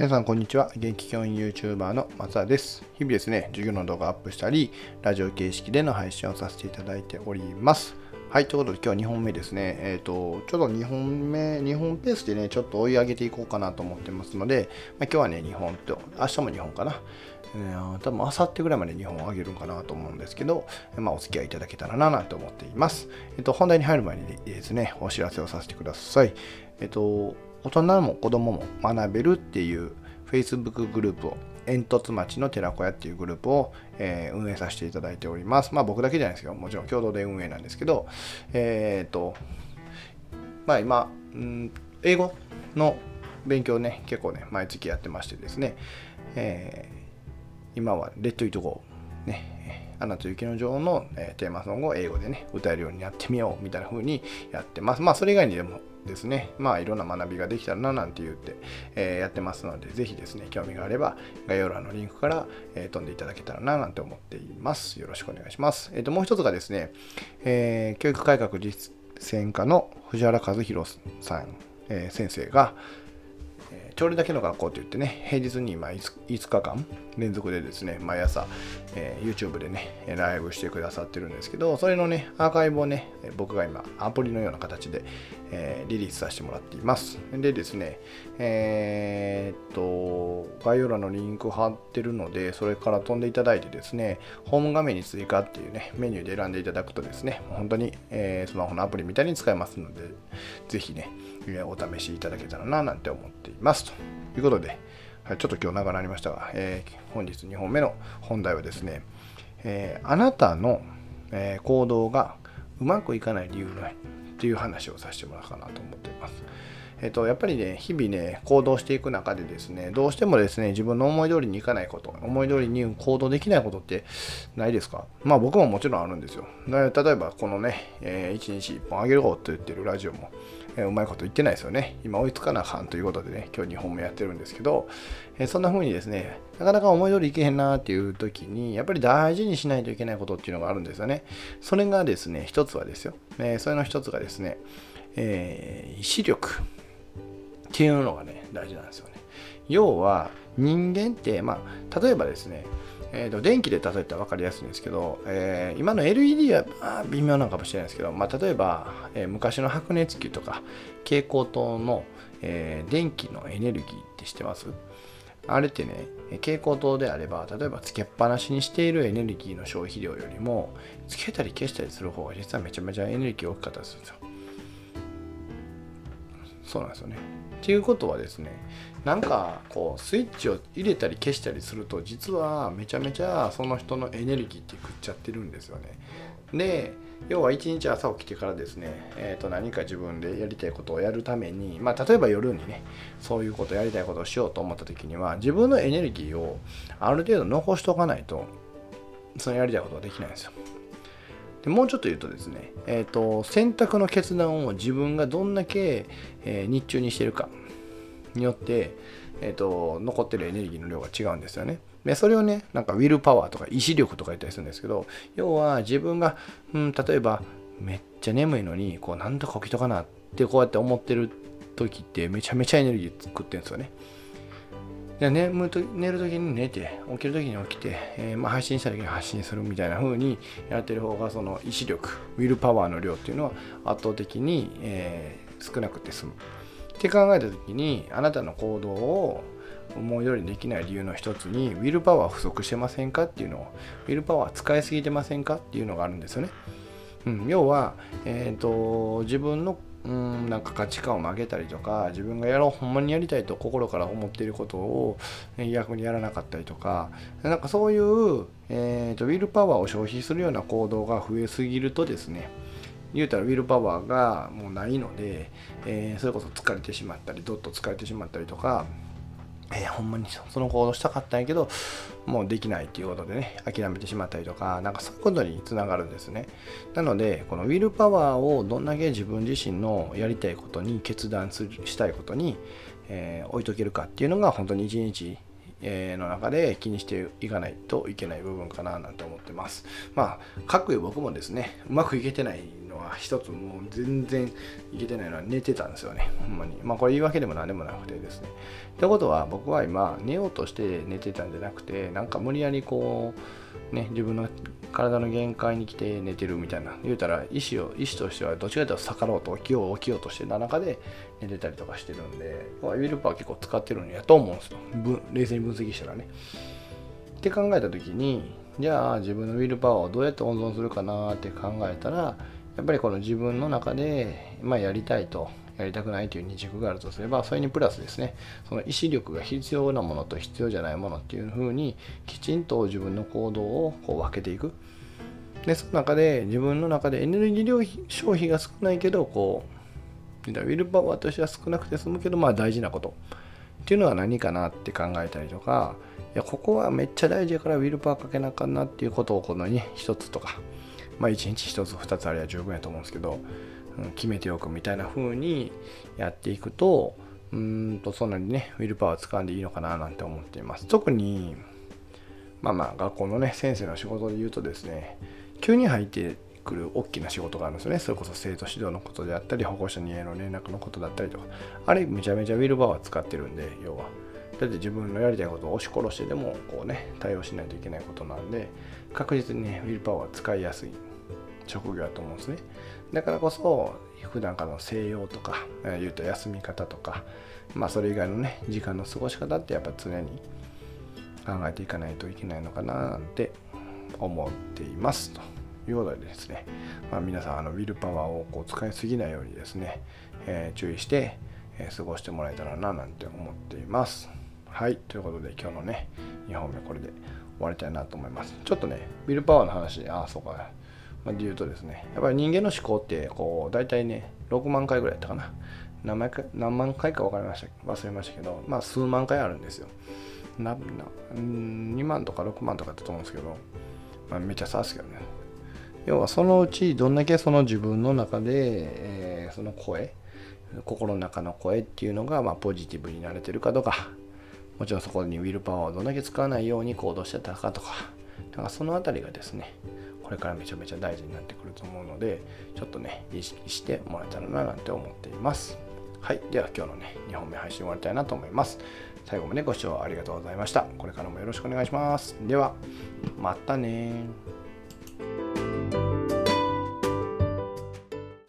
皆さんこんにちは。元気教員 YouTuber の松田です。日々ですね授業の動画をアップしたりラジオ形式での配信をさせていただいております。はいということで今日は2本目ですね。えっ、ー、とちょっと2本目2本ペースでねちょっと追い上げていこうかなと思ってますので、まあ、今日はね2本と明日も2本かな。えー、多分明後日ぐらいまで2本あげるかなと思うんですけど、まあ、お付き合いいただけたらななんて思っています。えっ、と、本題に入る前にですね、お知らせをさせてください。えっ、と、大人も子供も学べるっていう Facebook グループを煙突町の寺子屋っていうグループを、えー、運営させていただいております。まあ僕だけじゃないですけど、もちろん共同で運営なんですけど、えっ、と、まあ今、うん、英語の勉強ね、結構ね、毎月やってましてですね、えー、今はレッドイートゴー、ね、アナと雪の女王の、え、テーマソングを英語でね、歌えるようにやってみようみたいな風にやってます。まあそれ以外にでもですね、まあいろんな学びができたらななんて言って、えー、やってますので、ぜひですね、興味があれば概要欄のリンクから、えー、飛んでいただけたらななんて思っています。よろしくお願いします。えっ、ー、と、もう一つがですね、え教育改革実践家の藤原和弘さん、え先生が、調理だけの学校といってね、平日に今 5, 5日間連続でですね、毎朝、えー、YouTube でね、ライブしてくださってるんですけど、それのね、アーカイブをね、僕が今、アプリのような形で、えー、リリースさせてもらっています。でですね、えー、っと、概要欄のリンク貼ってるので、それから飛んでいただいてですね、ホーム画面に追加っていうね、メニューで選んでいただくとですね、本当に、えー、スマホのアプリみたいに使えますので、ぜひね、お試しいただけたらななんて思っています。ということで、はい、ちょっと今日長くなりましたが、えー、本日2本目の本題はですね、えー、あなたの、えー、行動がうまくいかない理由ないっていう話をさせてもらおうかなと思っています。えっと、やっぱりね、日々ね、行動していく中でですね、どうしてもですね、自分の思い通りにいかないこと、思い通りに行動できないことってないですか？まあ僕ももちろんあるんですよ。例えば、このね、えー、1日1本あげるぞと言ってるラジオも、え、うまいこと言ってないですよね。今追いつかなあかんということでね、今日2本目やってるんですけど、え、そんな風にですね、なかなか思い通りいけへんなっていう時に、やっぱり大事にしないといけないことっていうのがあるんですよね。それがですね、一つはですよ。え、それの一つがですね、えー、意志力っていうのがね、大事なんですよね。要は、人間って、まあ、例えばですね、えーと、電気で例えたら分かりやすいんですけど、えー、今の LED は、微妙なのかもしれないですけど、まあ、例えば、えー、昔の白熱球とか蛍光灯の、えー、電気のエネルギーって知ってます？あれってね、蛍光灯であれば、例えばつけっぱなしにしているエネルギーの消費量よりも、つけたり消したりする方が実はめちゃめちゃエネルギー大きかったりするんですよ。そうなんですよね。っていうことはですね、なんかこうスイッチを入れたり消したりすると実はめちゃめちゃその人のエネルギーって食っちゃってるんですよね。で要は一日朝起きてからですね、えー、と何か自分でやりたいことをやるために、まあ、例えば夜にねそういうことやりたいことをしようと思った時には自分のエネルギーをある程度残しておかないとそのやりたいことはできないんですよ。でもうちょっと言うとですね、えーと、選択の決断を自分がどんだけ、えー、日中にしてるかによって、えーと、残ってるエネルギーの量が違うんですよね。でそれをねなんかウィルパワーとか意志力とか言ったりするんですけど要は自分が、うん、例えばめっちゃ眠いのにこうなんとか起きとかなってこうやって思ってる時ってめちゃめちゃエネルギー作ってるんですよね。で眠と寝る時に寝て起きる時に起きて、えー、まあ、配信した時に発信するみたいな風にやってる方がその意志力ウィルパワーの量っていうのは圧倒的に、えー、少なくて済む。って考えた時にあなたの行動を思い通りできない理由の一つにウィルパワー不足してませんかっていうのをウィルパワー使いすぎてませんかっていうのがあるんですよね。うん、要は、えーと、自分のうんなんか価値観を曲げたりとか自分がやろうほんまにやりたいと心から思っていることを逆にやらなかったりとかなんかそういう、えーとウィルパワーを消費するような行動が増えすぎるとですね言うたらウィルパワーがもうないので、えー、それこそ疲れてしまったりどっと疲れてしまったりとか、えー、ほんまにその行動したかったんやけどもうできないっていうことでね諦めてしまったりとかなんかそういうことにつながるんですね。なのでこのウィルパワーをどんだけ自分自身のやりたいことに決断するしたいことに、えー、置いとけるかっていうのが本当に一日の中で気にしていかないといけない部分かななんて思ってます。まあ、各僕もですね、うまくいけてないのは一つもう全然いけてないのは寝てたんですよね。ほんまに。まあこれ言い訳でも何でもなくてですね。ってことは僕は今寝ようとして寝てたんじゃなくてなんか無理やりこうね自分の体の限界に来て寝てるみたいな。言うたら意思を意思としてはどっちかというと逆らおうと起きよう起きようとしてた中で寝てたりとかしてるんでウィルパー結構使ってるんやと思うんですよ。冷静に分析したらね。って考えた時にじゃあ自分のウィルパワーをどうやって温存するかなって考えたらやっぱりこの自分の中で、まあ、やりたいと。やりたくないという二軸があるとすればそれにプラスですねその意志力が必要なものと必要じゃないものっていうふうにきちんと自分の行動をこう分けていく。でその中で自分の中でエネルギー量消費が少ないけどこうウィルパワーとしては少なくて済むけどまあ大事なこと。っていうのは何かなって考えたりとかいやここはめっちゃ大事やからウィルパワーかけなあかんなっていうことをこのね一つとかまあ一日一つ二つあれば十分やと思うんですけど、決めておくみたいな風にやっていくとうんとそんなにねウィルパワーを掴んでいいのかななんて思っています特にまあまあ学校のね先生の仕事で言うとですね急に入ってくる大きな仕事があるんですよね。それこそ生徒指導のことであったり、保護者にへの連絡のことだったりとか、あれめちゃめちゃウィルパワー使ってるんで、要は。だって自分のやりたいことを押し殺してでもこうね対応しないといけないことなんで確実にねウィルパワー使いやすい職業だと思うんですねだからこそ普段からの静養とか言うと休み方とかまあそれ以外のね時間の過ごし方ってやっぱ常に考えていかないといけないのかななんて思っていますということでですね、まあ、皆さんあのウィルパワーをこう使いすぎないようにですね、えー、注意して、え、過ごしてもらえたらななんて思っています。はい、ということで今日のね、2本目これで終わりたいなと思います。ちょっとね、ビルパワーの話、ああ、そうか、で言うとですね、やっぱり人間の思考って、こう、大体ね、6万回ぐらいやったかな。何枚か何万回か分かりました忘れましたけど、まあ数万回あるんですよ。なな2万とか6万とかだと思うんですけど、まあ、めっちゃ差ですけどね。要はそのうちどんだけその自分の中で、えー、その声心の中の声っていうのがまあポジティブになれてるかどうかもちろんそこにウィルパワーをどんだけ使わないように行動してたかとか、だかそのあたりがですね、これからめちゃめちゃ大事になってくると思うので、ちょっとね、意識してもらえたらななんて思っています。はい。では今日のね、2本目配信終わりたいなと思います。最後までご視聴ありがとうございました。これからもよろしくお願いします。では、またね